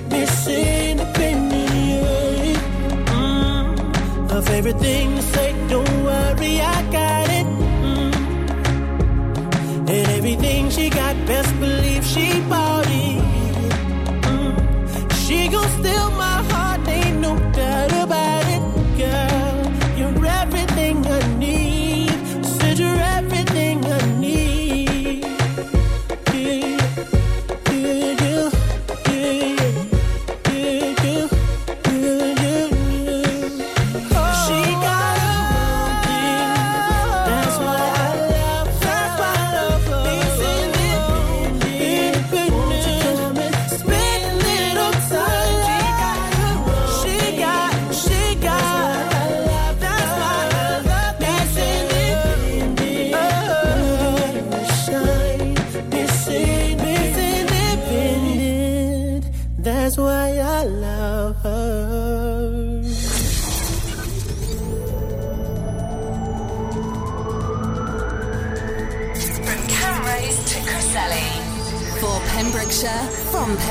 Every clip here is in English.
missing opinion. Mm. Her favorite thing to say, don't worry, I got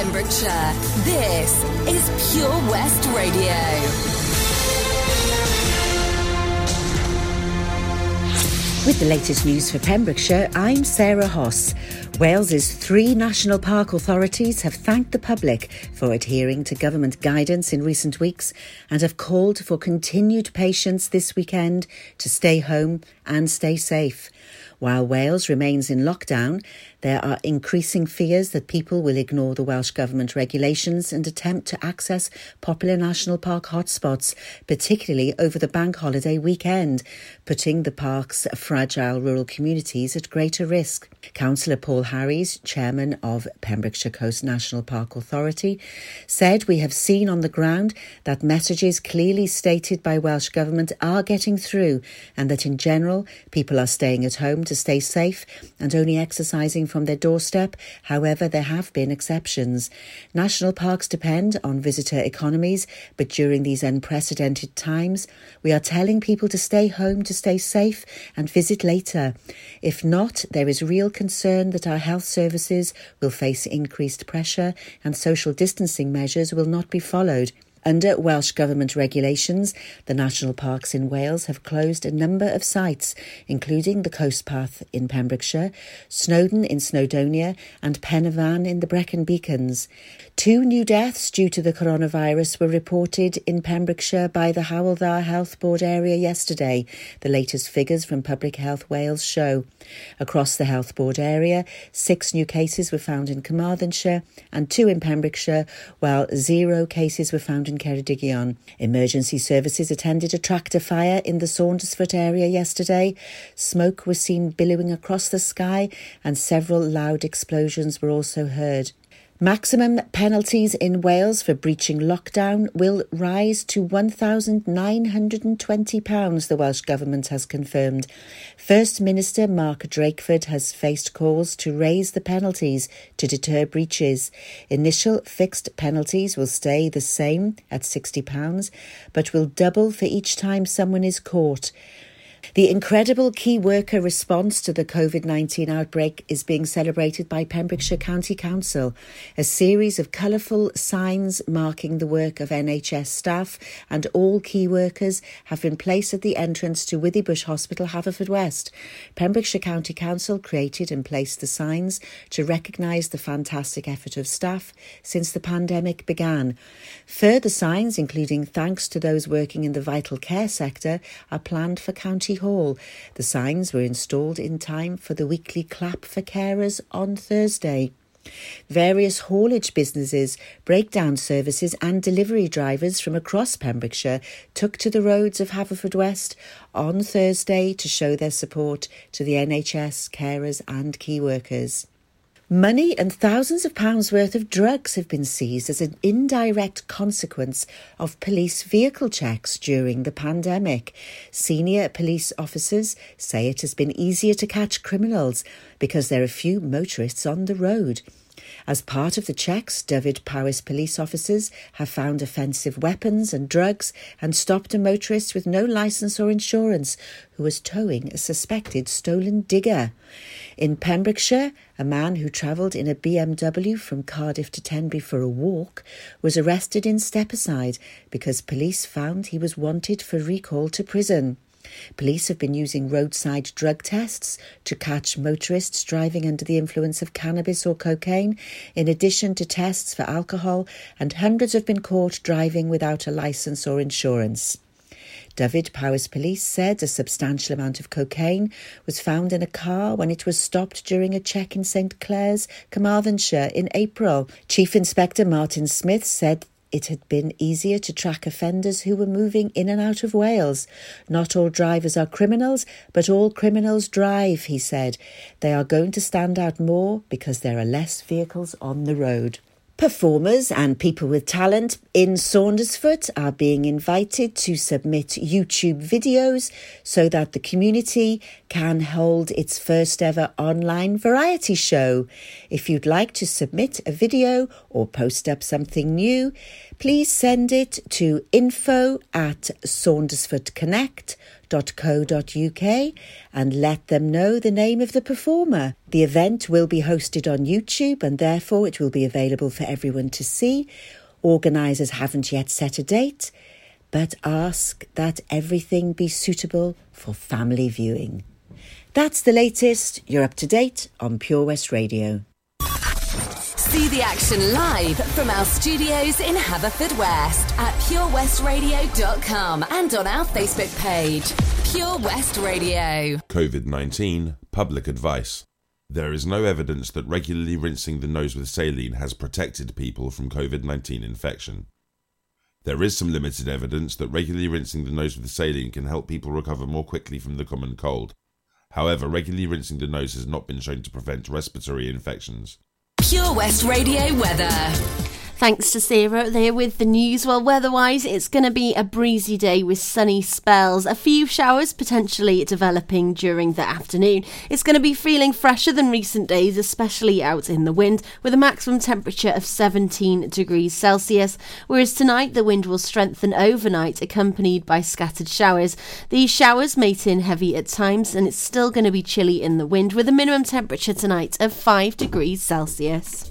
Pembrokeshire, this is Pure West Radio. With the latest news for Pembrokeshire, I'm Sarah Hoss. Wales's three national park authorities have thanked the public for adhering to government guidance in recent weeks and have called for continued patience this weekend to stay home and stay safe. While Wales remains in lockdown, there are increasing fears that people will ignore the Welsh Government regulations and attempt to access popular national park hotspots, particularly over the bank holiday weekend, putting the park's fragile rural communities at greater risk. Councillor Paul Harries, chairman of Pembrokeshire Coast National Park Authority, said we have seen on the ground that messages clearly stated by Welsh Government are getting through and that in general people are staying at home to stay safe and only exercising from their doorstep. However, there have been exceptions. National parks depend on visitor economies, but during these unprecedented times, we are telling people to stay home to stay safe and visit later. If not, there is real concern that our health services will face increased pressure and social distancing measures will not be followed. Under Welsh Government regulations, the national parks in Wales have closed a number of sites, including the Coast Path in Pembrokeshire, Snowdon in Snowdonia, and Pen y Fan in the Brecon Beacons. Two new deaths due to the coronavirus were reported in Pembrokeshire by the Hywel Dda Health Board area yesterday, the latest figures from Public Health Wales show. Across the Health Board area, six new cases were found in Carmarthenshire and two in Pembrokeshire, while zero cases were found in Ceredigion. Emergency services attended a tractor fire in the Saundersfoot area yesterday. Smoke was seen billowing across the sky and several loud explosions were also heard. Maximum penalties in Wales for breaching lockdown will rise to £1,920, the Welsh Government has confirmed. First Minister Mark Drakeford has faced calls to raise the penalties to deter breaches. Initial fixed penalties will stay the same at £60, but will double for each time someone is caught. The incredible key worker response to the COVID 19 outbreak is being celebrated by Pembrokeshire County Council. A series of colourful signs marking the work of NHS staff and all key workers have been placed at the entrance to Withybush Hospital, Haverfordwest. Pembrokeshire County Council created and placed the signs to recognise the fantastic effort of staff since the pandemic began. Further signs, including thanks to those working in the vital care sector, are planned for County Hall. The signs were installed in time for the weekly clap for carers on Thursday. Various haulage businesses, breakdown services, and delivery drivers from across Pembrokeshire took to the roads of Haverfordwest on Thursday to show their support to the NHS, carers, and key workers. Money and thousands of pounds worth of drugs have been seized as an indirect consequence of police vehicle checks during the pandemic. Senior police officers say it has been easier to catch criminals because there are few motorists on the road. As part of the checks, Dyfed-Powys police officers have found offensive weapons and drugs and stopped a motorist with no licence or insurance who was towing a suspected stolen digger. In Pembrokeshire, a man who travelled in a BMW from Cardiff to Tenby for a walk was arrested in Stepaside because police found he was wanted for recall to prison. Police have been using roadside drug tests to catch motorists driving under the influence of cannabis or cocaine, in addition to tests for alcohol, and hundreds have been caught driving without a licence or insurance. Dyfed-Powys Police said a substantial amount of cocaine was found in a car when it was stopped during a check in St Clears, Carmarthenshire in April. Chief Inspector Martin Smith said it had been easier to track offenders who were moving in and out of Wales. Not all drivers are criminals, but all criminals drive, he said. They are going to stand out more because there are less vehicles on the road. Performers and people with talent in Saundersfoot are being invited to submit YouTube videos so that the community can hold its first ever online variety show. If you'd like to submit a video or post up something new, please send it to info at saundersfootconnect.com www.thebrandingcoach.co.uk and let them know the name of the performer. The event will be hosted on YouTube and therefore it will be available for everyone to see. Organisers haven't yet set a date, but ask that everything be suitable for family viewing. That's the latest. You're up to date on Pure West Radio. See the action live from our studios in Haverfordwest at purewestradio.com and on our Facebook page, Pure West Radio. COVID 19 Public Advice. There is no evidence that regularly rinsing the nose with saline has protected people from COVID 19 infection. There is some limited evidence that regularly rinsing the nose with saline can help people recover more quickly from the common cold. However, regularly rinsing the nose has not been shown to prevent respiratory infections. Pure West Radio weather. Thanks to Sarah there with the news. Well, weather-wise, it's going to be a breezy day with sunny spells. A few showers potentially developing during the afternoon. It's going to be feeling fresher than recent days, especially out in the wind, with a maximum temperature of 17 degrees Celsius. Whereas tonight, the wind will strengthen overnight, accompanied by scattered showers. These showers may turn heavy at times, and it's still going to be chilly in the wind, with a minimum temperature tonight of 5 degrees Celsius.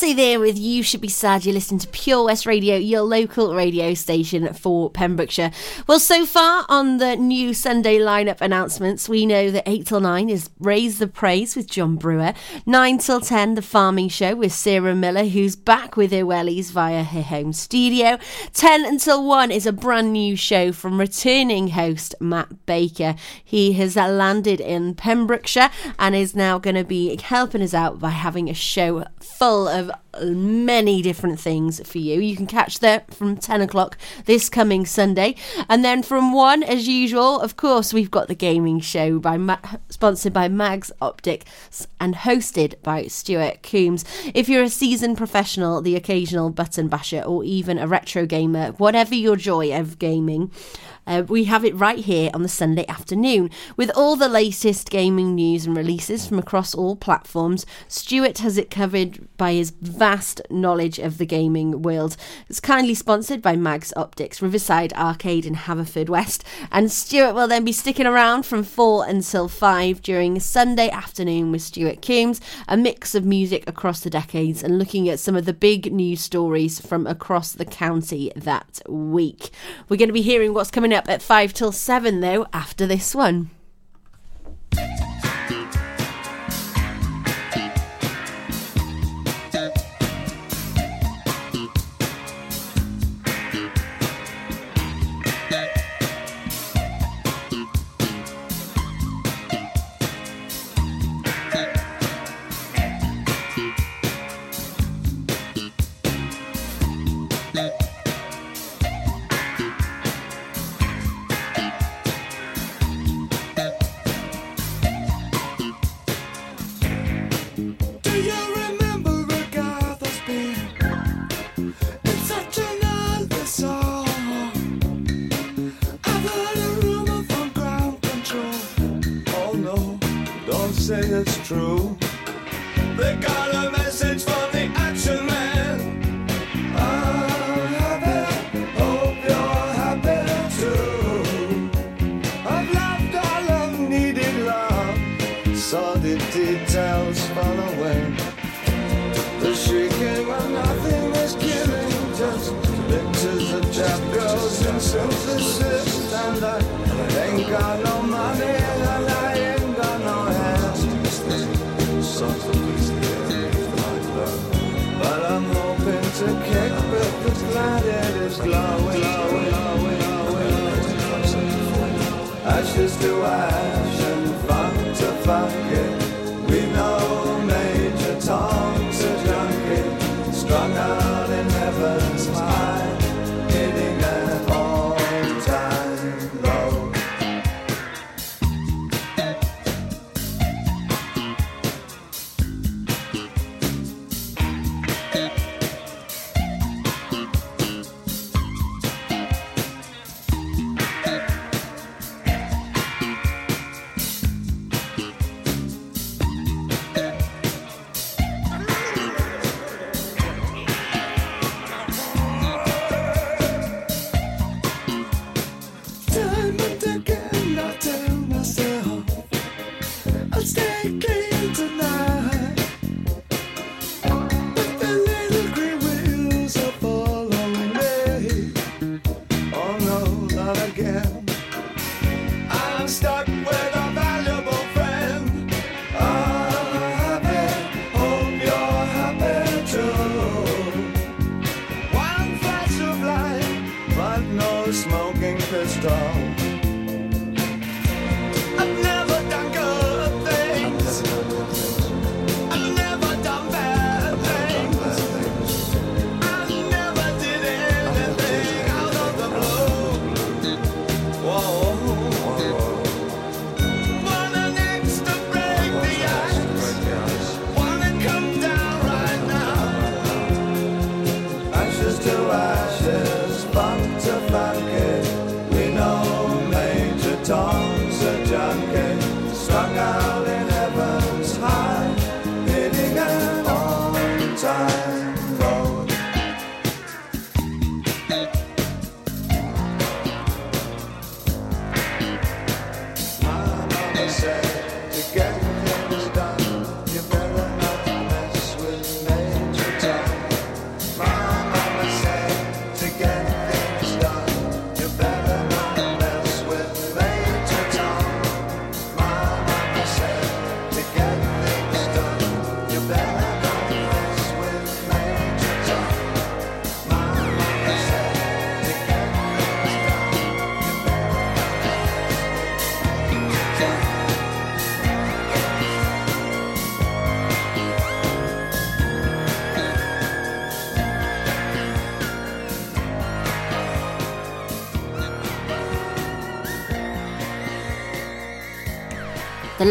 Halsey there with You Should Be Sad. You're listening to Pure West Radio, your local radio station for Pembrokeshire. Well, so far on the new Sunday lineup announcements, we know that 8 till 9 is Raise the Praise with John Brewer, 9 till 10, The Farming Show with Sarah Miller, who's back with her wellies via her home studio. 10 until 1 is a brand new show from returning host Matt Baker. He has landed in Pembrokeshire and is now going to be helping us out by having a show full full many different things for you. You can catch that from 10 o'clock this coming Sunday. And then from 1, as usual, of course, we've got the gaming show by Ma- sponsored by Mags Optic and hosted by Stuart Coombs. If you're a seasoned professional, the occasional button basher, or even a retro gamer, whatever your joy of gaming, uh, we have it right here on the Sunday afternoon with all the latest gaming news and releases from across all platforms. Stuart has it covered by his vast knowledge of the gaming world. It's kindly sponsored by Mags Optics, Riverside Arcade in Haverfordwest. And Stuart will then be sticking around from 4 until 5 during Sunday afternoon with Stuart Coombs, a mix of music across the decades and looking at some of the big news stories from across the county that week. We're going to be hearing what's coming up at 5 till 7 though after this one. it's true. They got a message from the action man. I'm happy, hope you're happy too. I've loved all I've needed love, saw the details fall away. The shrieking when nothing is killing, just pictures of chap girls and synthesis, and I ain't got no.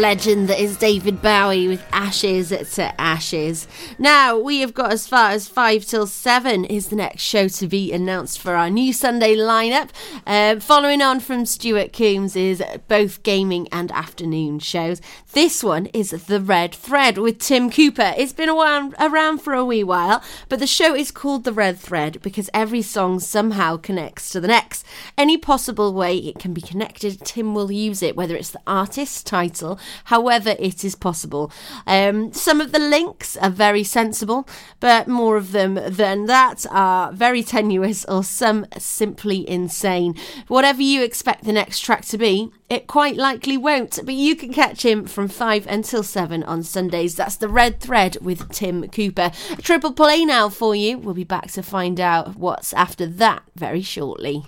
Legend that is David Bowie with Ashes to Ashes. Now, we have got as far as 5 till 7 is the next show to be announced for our new Sunday lineup. Uh, following on from Stuart Coombs is both gaming and afternoon shows. This one is The Red Thread with Tim Cooper. It's been around, around for a wee while, but the show is called The Red Thread because every song somehow connects to the next. Any possible way it can be connected, Tim will use it, whether it's the artist's title however it is possible. Um, some of the links are very sensible, but more of them than that are very tenuous or some simply insane. Whatever you expect the next track to be, it quite likely won't, but you can catch him from 5 until 7 on Sundays. That's the Red Thread with Tim Cooper. A triple play now for you. We'll be back to find out what's after that very shortly.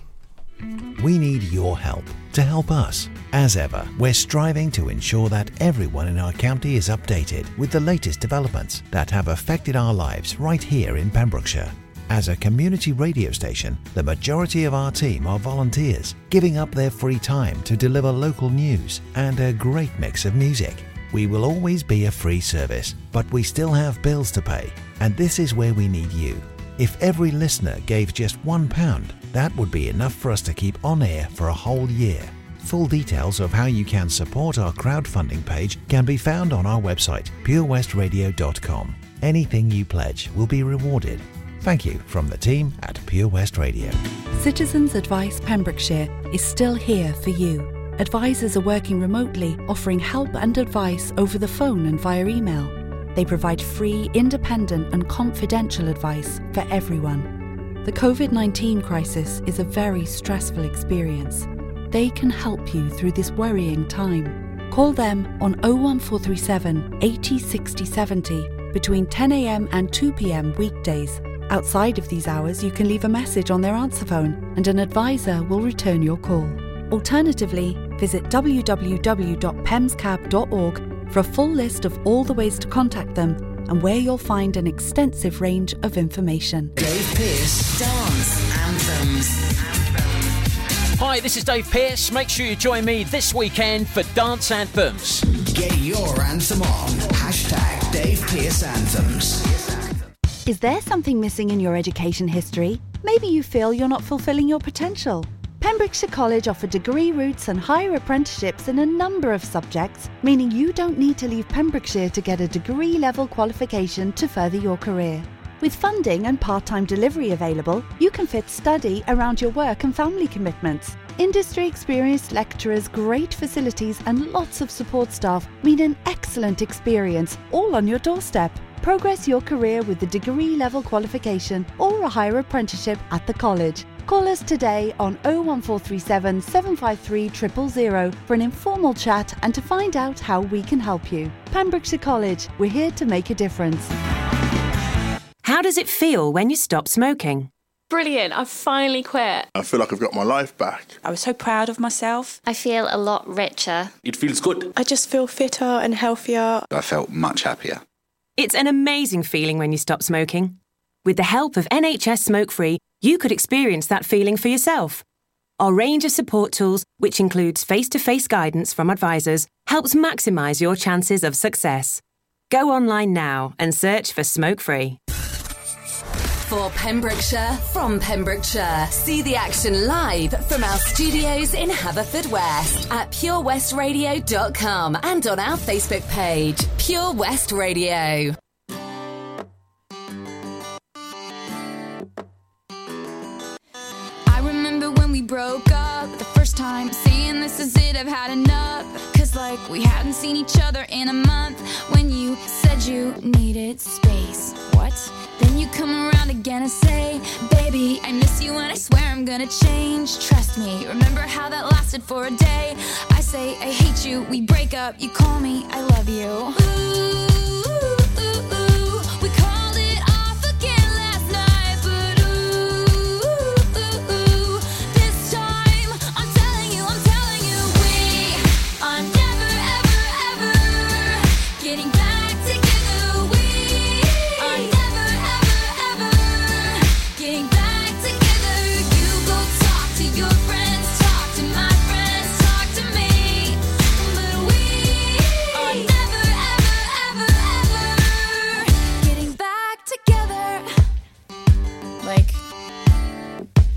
We need your help to help us. As ever, we're striving to ensure that everyone in our county is updated with the latest developments that have affected our lives right here in Pembrokeshire. As a community radio station, the majority of our team are volunteers, giving up their free time to deliver local news and a great mix of music. We will always be a free service, but we still have bills to pay, and this is where we need you. If every listener gave just £1, that would be enough for us to keep on air for a whole year. Full details of how you can support our crowdfunding page can be found on our website, purewestradio.com. Anything you pledge will be rewarded. Thank you from the team at Pure West Radio. Citizens Advice Pembrokeshire is still here for you. Advisors are working remotely, offering help and advice over the phone and via email. They provide free, independent, and confidential advice for everyone. The COVID 19 crisis is a very stressful experience. They can help you through this worrying time. Call them on 01437 80 60 70 between 10am and 2pm weekdays. Outside of these hours, you can leave a message on their answer phone and an advisor will return your call. Alternatively, visit www.pemscab.org for a full list of all the ways to contact them and where you'll find an extensive range of information. Dave Pearce Dance Anthems. Hi, this is Dave Pearce. Make sure you join me this weekend for Dance Anthems. Get your anthem on. Hashtag Dave Pearce Anthems. Is there something missing in your education history? Maybe you feel you're not fulfilling your potential. Pembrokeshire College offer degree routes and higher apprenticeships in a number of subjects, meaning you don't need to leave Pembrokeshire to get a degree level qualification to further your career. With funding and part time delivery available, you can fit study around your work and family commitments. Industry experienced lecturers, great facilities, and lots of support staff mean an excellent experience, all on your doorstep. Progress your career with the degree level qualification or a higher apprenticeship at the college. Call us today on 01437 753 000 for an informal chat and to find out how we can help you. Pembrokeshire College, we're here to make a difference. How does it feel when you stop smoking? Brilliant, I've finally quit. I feel like I've got my life back. I was so proud of myself. I feel a lot richer. It feels good. I just feel fitter and healthier. I felt much happier. It's an amazing feeling when you stop smoking. With the help of NHS Smoke Free, you could experience that feeling for yourself. Our range of support tools, which includes face to face guidance from advisors, helps maximise your chances of success. Go online now and search for Smoke Free. For Pembrokeshire, from Pembrokeshire, see the action live from our studios in Haverfordwest at purewestradio.com and on our Facebook page, Pure West Radio. I remember when we broke up the first time, saying this is it, I've had enough. Cause like we hadn't seen each other in a month when you said you needed space. Then you come around again and say, Baby, I miss you and I swear I'm gonna change. Trust me, remember how that lasted for a day? I say, I hate you, we break up, you call me, I love you. Ooh.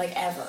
like ever.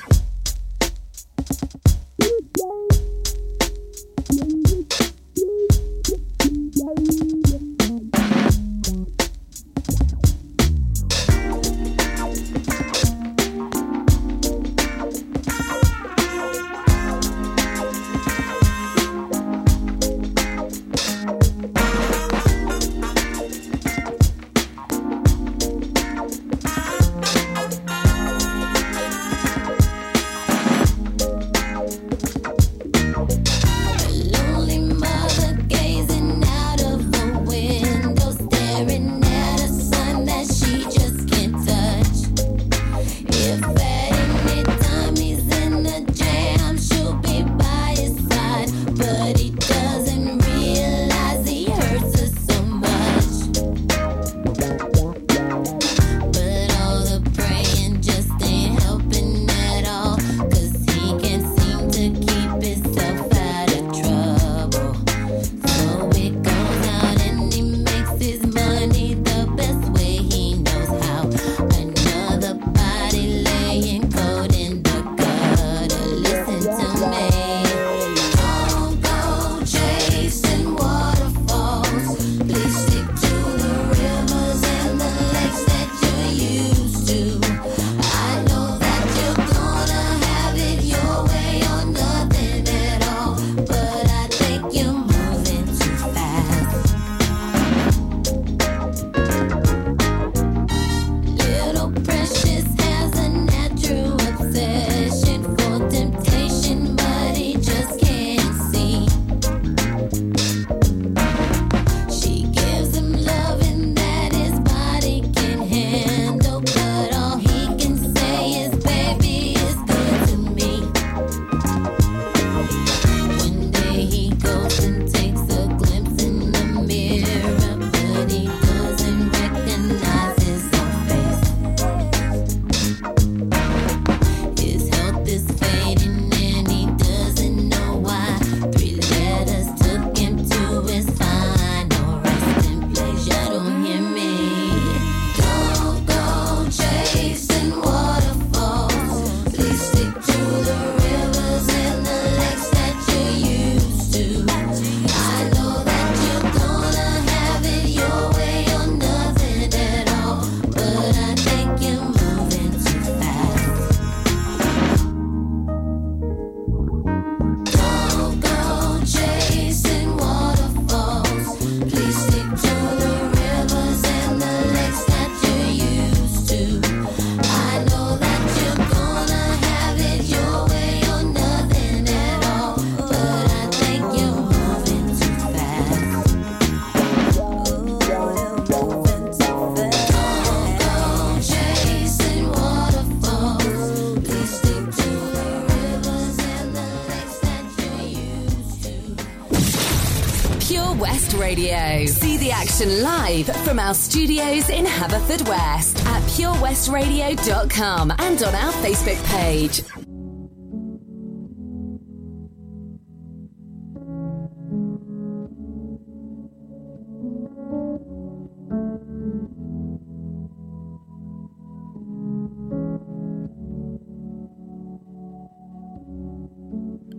Action live from our studios in Haverfordwest at purewestradio.com and on our Facebook page.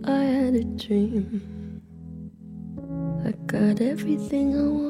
I had a dream. I got everything I wanted.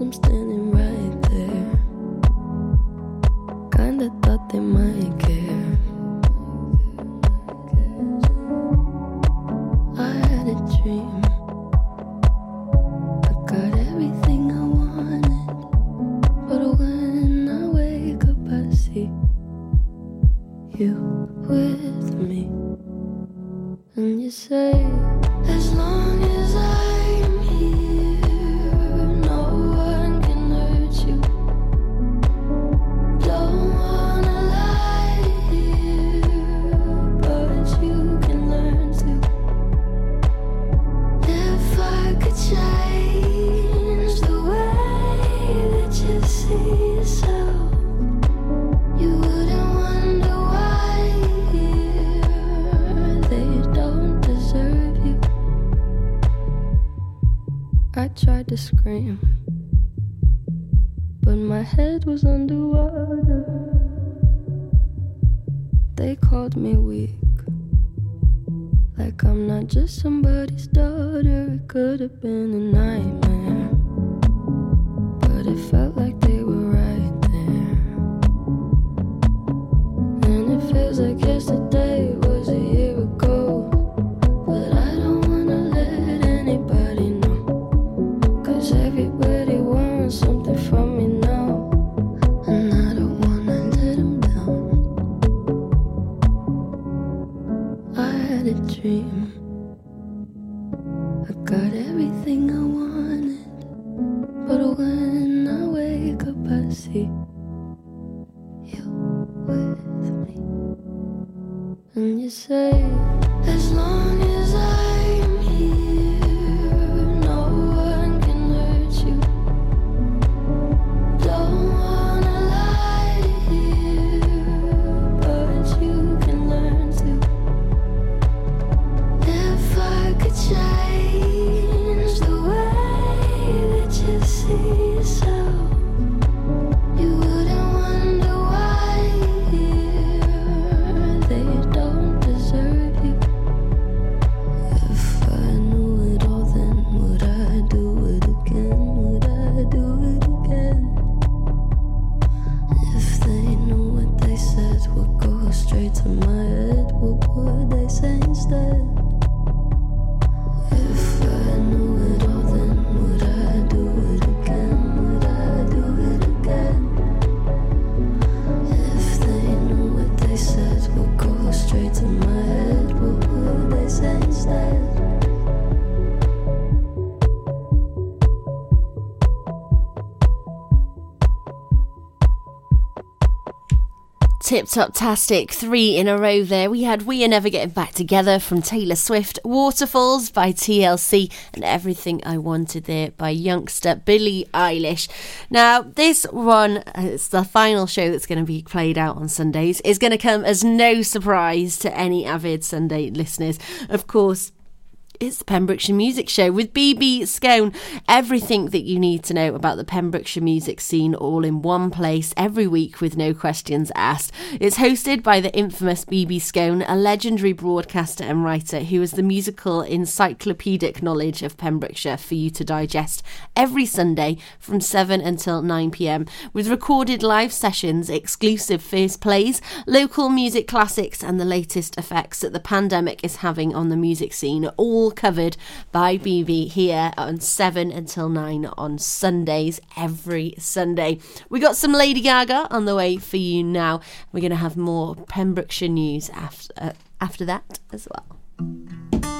Noticed. I And you say, as long as Tip Top Tastic, three in a row there. We had We Are Never Getting Back Together from Taylor Swift, Waterfalls by TLC, and Everything I Wanted there by youngster Billie Eilish. Now, this one, it's the final show that's going to be played out on Sundays, is going to come as no surprise to any avid Sunday listeners. Of course, it's the Pembrokeshire Music Show with BB Scone. Everything that you need to know about the Pembrokeshire music scene all in one place every week with no questions asked. It's hosted by the infamous BB Scone, a legendary broadcaster and writer who has the musical encyclopedic knowledge of Pembrokeshire for you to digest every Sunday from 7 until 9 pm with recorded live sessions, exclusive first plays, local music classics, and the latest effects that the pandemic is having on the music scene all covered by BB here on 7 until 9 on Sundays, every Sunday. We got some Lady Gaga on the way for you now. We're going to have more Pembrokeshire news after, uh, after that as well.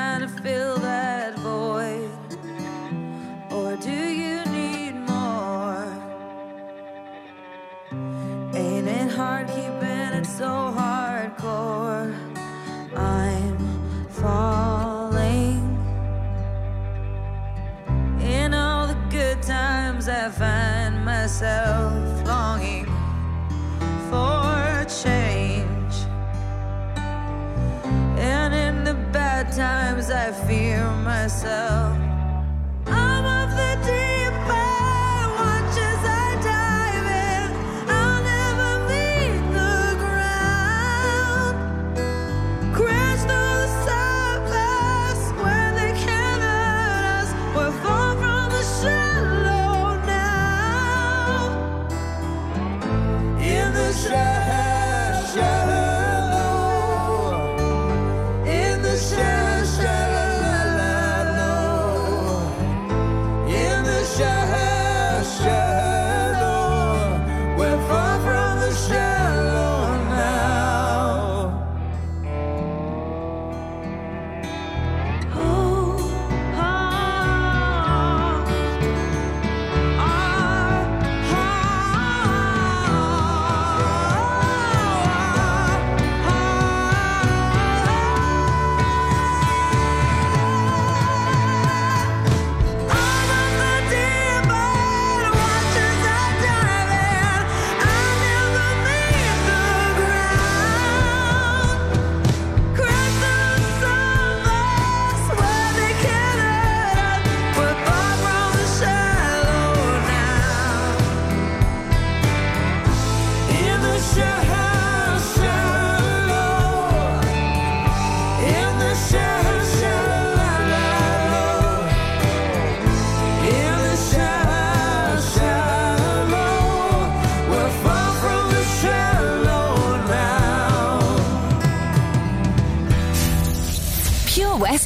times, I find myself longing for change. And in the bad times, I fear myself.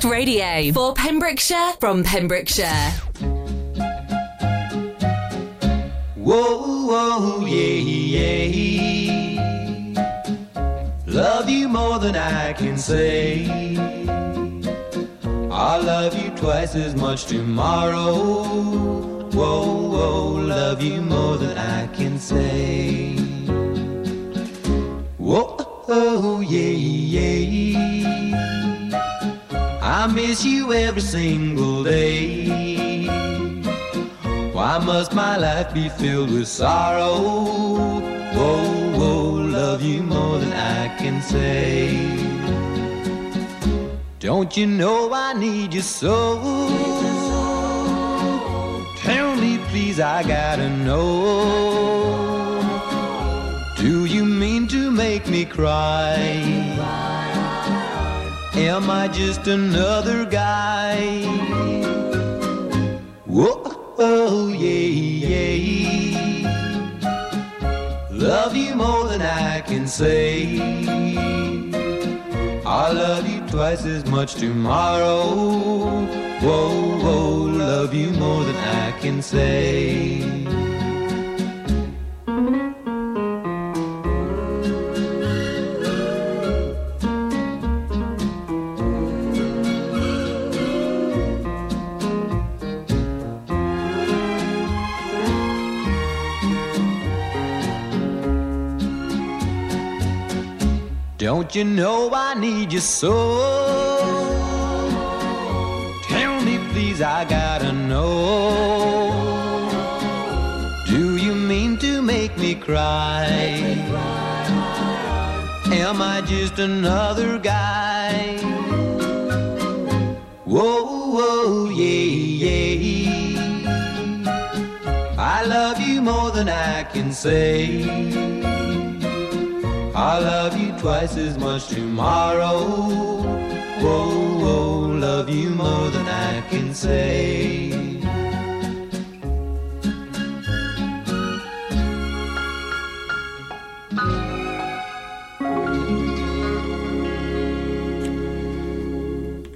Radio for Pembrokeshire from Pembrokeshire. Whoa, whoa, yeah, yeah. Love you more than I can say. I'll love you twice as much tomorrow. Whoa, whoa, love you more than I can say. Whoa, oh, yeah, yeah. I miss you every single day. Why must my life be filled with sorrow? Whoa, whoa, love you more than I can say. Don't you know I need you so? Tell me, please, I gotta know. Do you mean to make me cry? Am I just another guy? Whoa, oh, yeah, yeah. Love you more than I can say. I'll love you twice as much tomorrow. Whoa, whoa, love love you more than I can say. Don't you know I need you so? Tell me, please, I gotta know. Do you mean to make me cry? Am I just another guy? Whoa, whoa, yeah, yeah. I love you more than I can say. I'll love you twice as much tomorrow. Whoa, whoa, love you more than I can say.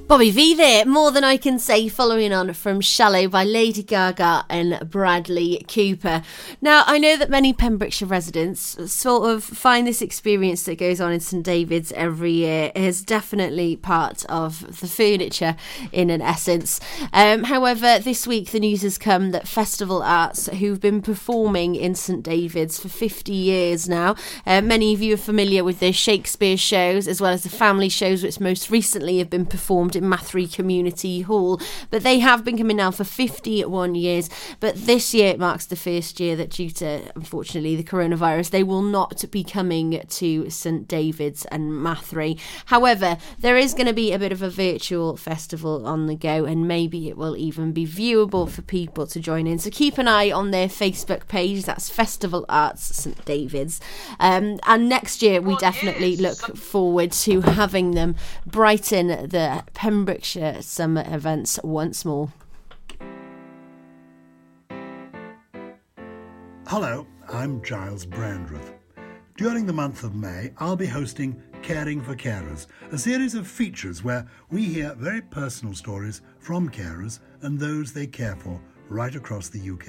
Bobby Vee there, more than I can say, following on from Shallow by Lady Gaga and Bradley Cooper. Now, I know that many Pembrokeshire residents sort of find this experience that goes on in St David's every year is definitely part of the furniture in an essence. Um, however, this week the news has come that Festival Arts, who've been performing in St David's for 50 years now, uh, many of you are familiar with their Shakespeare shows as well as the family shows, which most recently have been performed Mathry Community Hall. But they have been coming now for 51 years. But this year it marks the first year that, due to unfortunately the coronavirus, they will not be coming to St David's and Mathry. However, there is going to be a bit of a virtual festival on the go, and maybe it will even be viewable for people to join in. So keep an eye on their Facebook page. That's Festival Arts St David's. Um, and next year, we definitely look forward to having them brighten the Pembrokeshire summer events once more. Hello, I'm Giles Brandreth. During the month of May, I'll be hosting Caring for Carers, a series of features where we hear very personal stories from carers and those they care for right across the UK.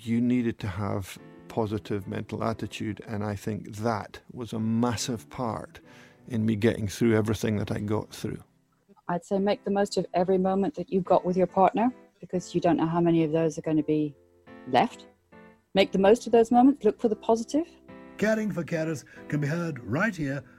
you needed to have positive mental attitude and i think that was a massive part in me getting through everything that i got through I'd say make the most of every moment that you've got with your partner because you don't know how many of those are going to be left. Make the most of those moments, look for the positive. Caring for Carers can be heard right here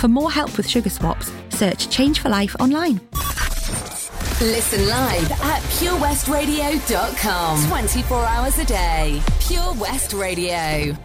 For more help with sugar swaps, search Change for Life online. Listen live at purewestradio.com. 24 hours a day. Pure West Radio.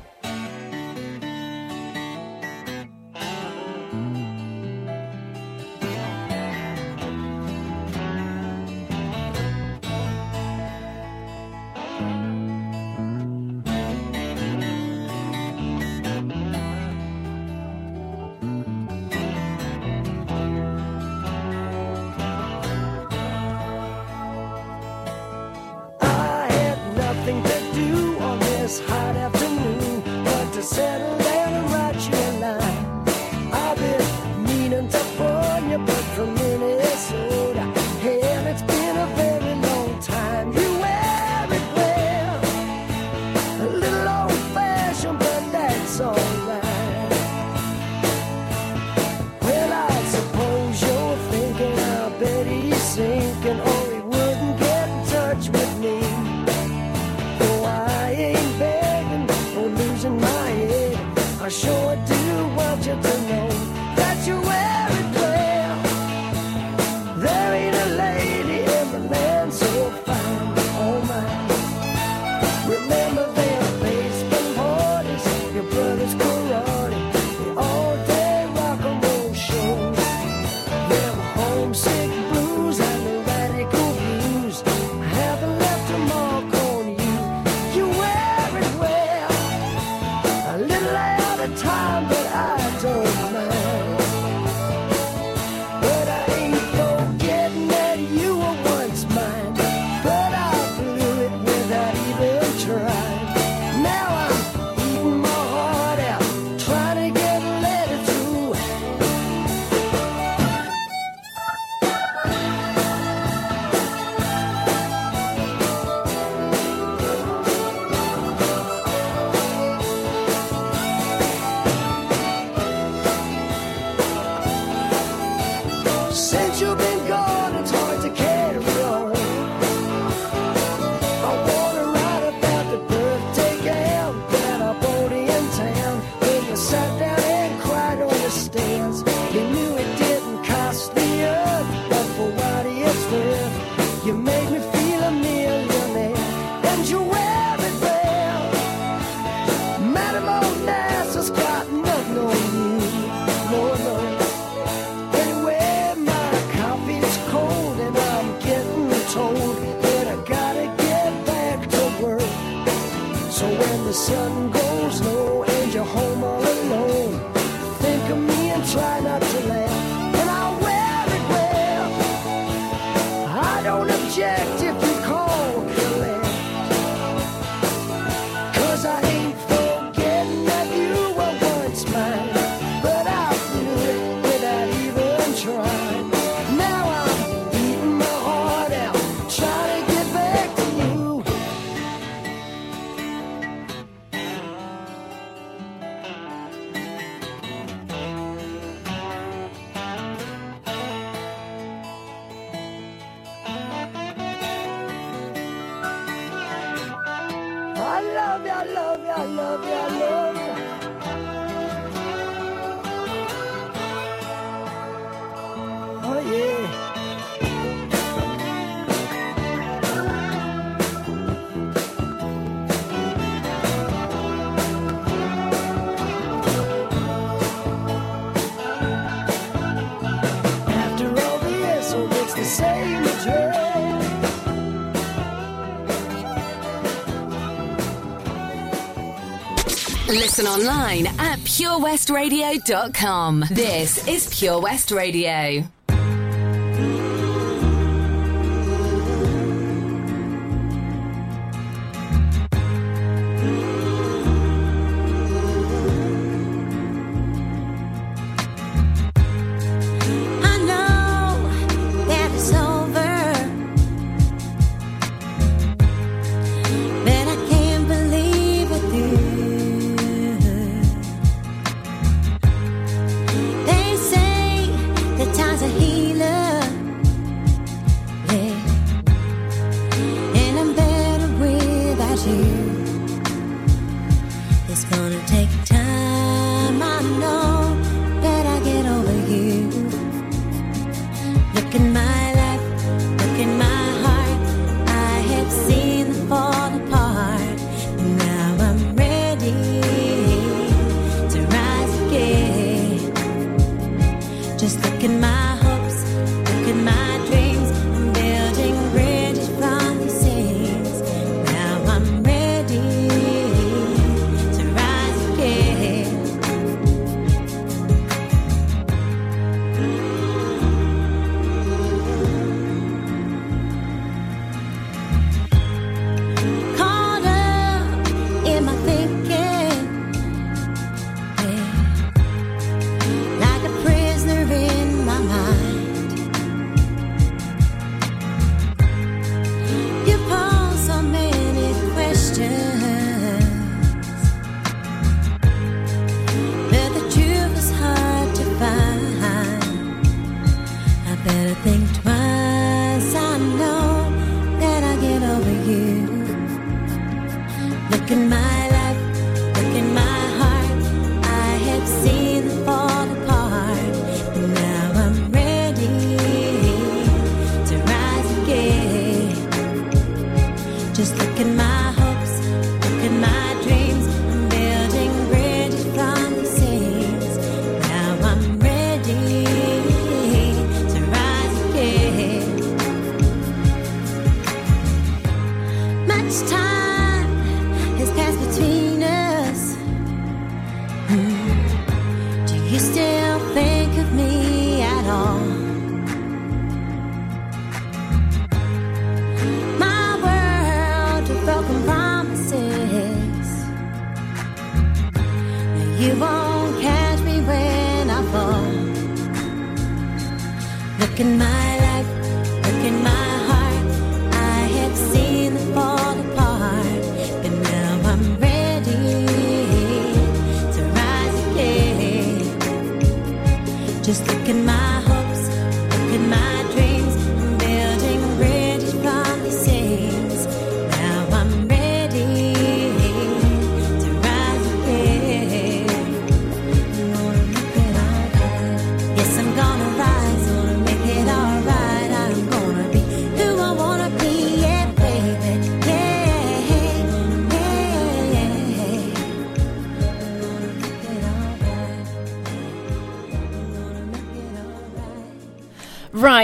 us and online at purewestradio.com. This is Pure West Radio.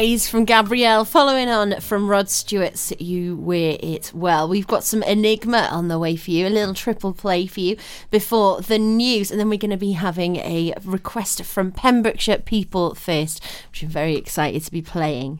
Rise from Gabrielle, following on from Rod Stewart's You Wear It Well. We've got some Enigma on the way for you, a little triple play for you before the news, and then we're going to be having a request from Pembrokeshire People First, which I'm very excited to be playing.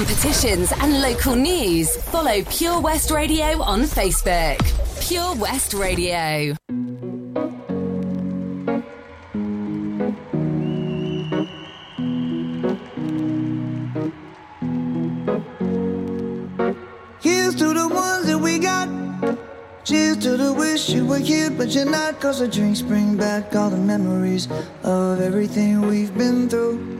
Competitions and local news, follow Pure West Radio on Facebook. Pure West Radio. Here's to the ones that we got. Cheers to the wish you were here, but you're not. Cause the drinks bring back all the memories of everything we've been through.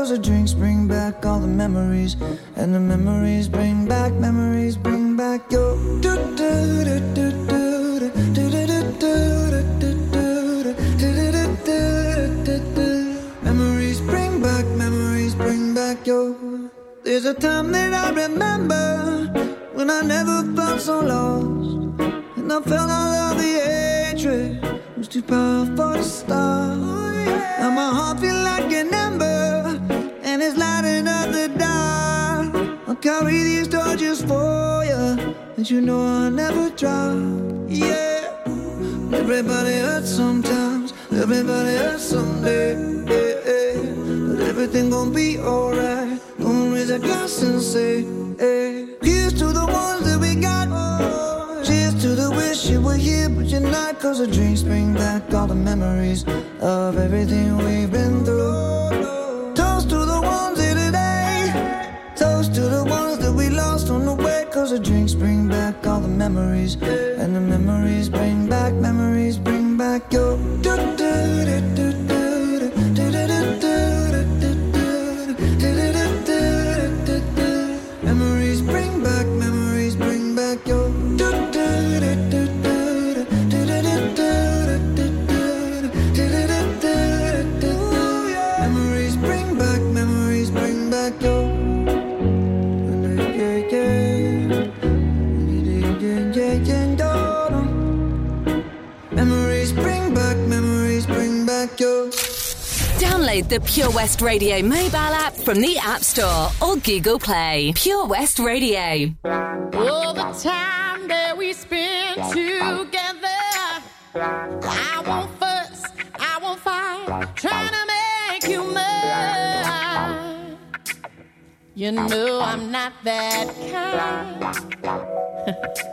Cause the drinks bring back all the memories. And the memories bring back, memories bring back your. Memories bring back, memories bring back your. There's a time that I remember when I never felt so lost. And I felt all of the hatred was too powerful to stop. Now my heart feel like an ember and it's lighting up the dark. I'll carry these torches for you, and you know I'll never drop. Yeah, everybody hurts sometimes, everybody hurts someday. Yeah, yeah. But everything gon' be alright. Gonna raise a glass and say, hey. Here's to the ones that we got. Cheers to the wish you were here, but you're not. Cause the drinks bring back all the memories of everything we've been through. The drinks bring back all the memories. And the memories bring back, memories bring back your. Pure West Radio mobile app from the App Store or Google Play. Pure West Radio. All the time that we spend together, I won't fuss, I won't fight, trying to make you mine. You know I'm not that kind.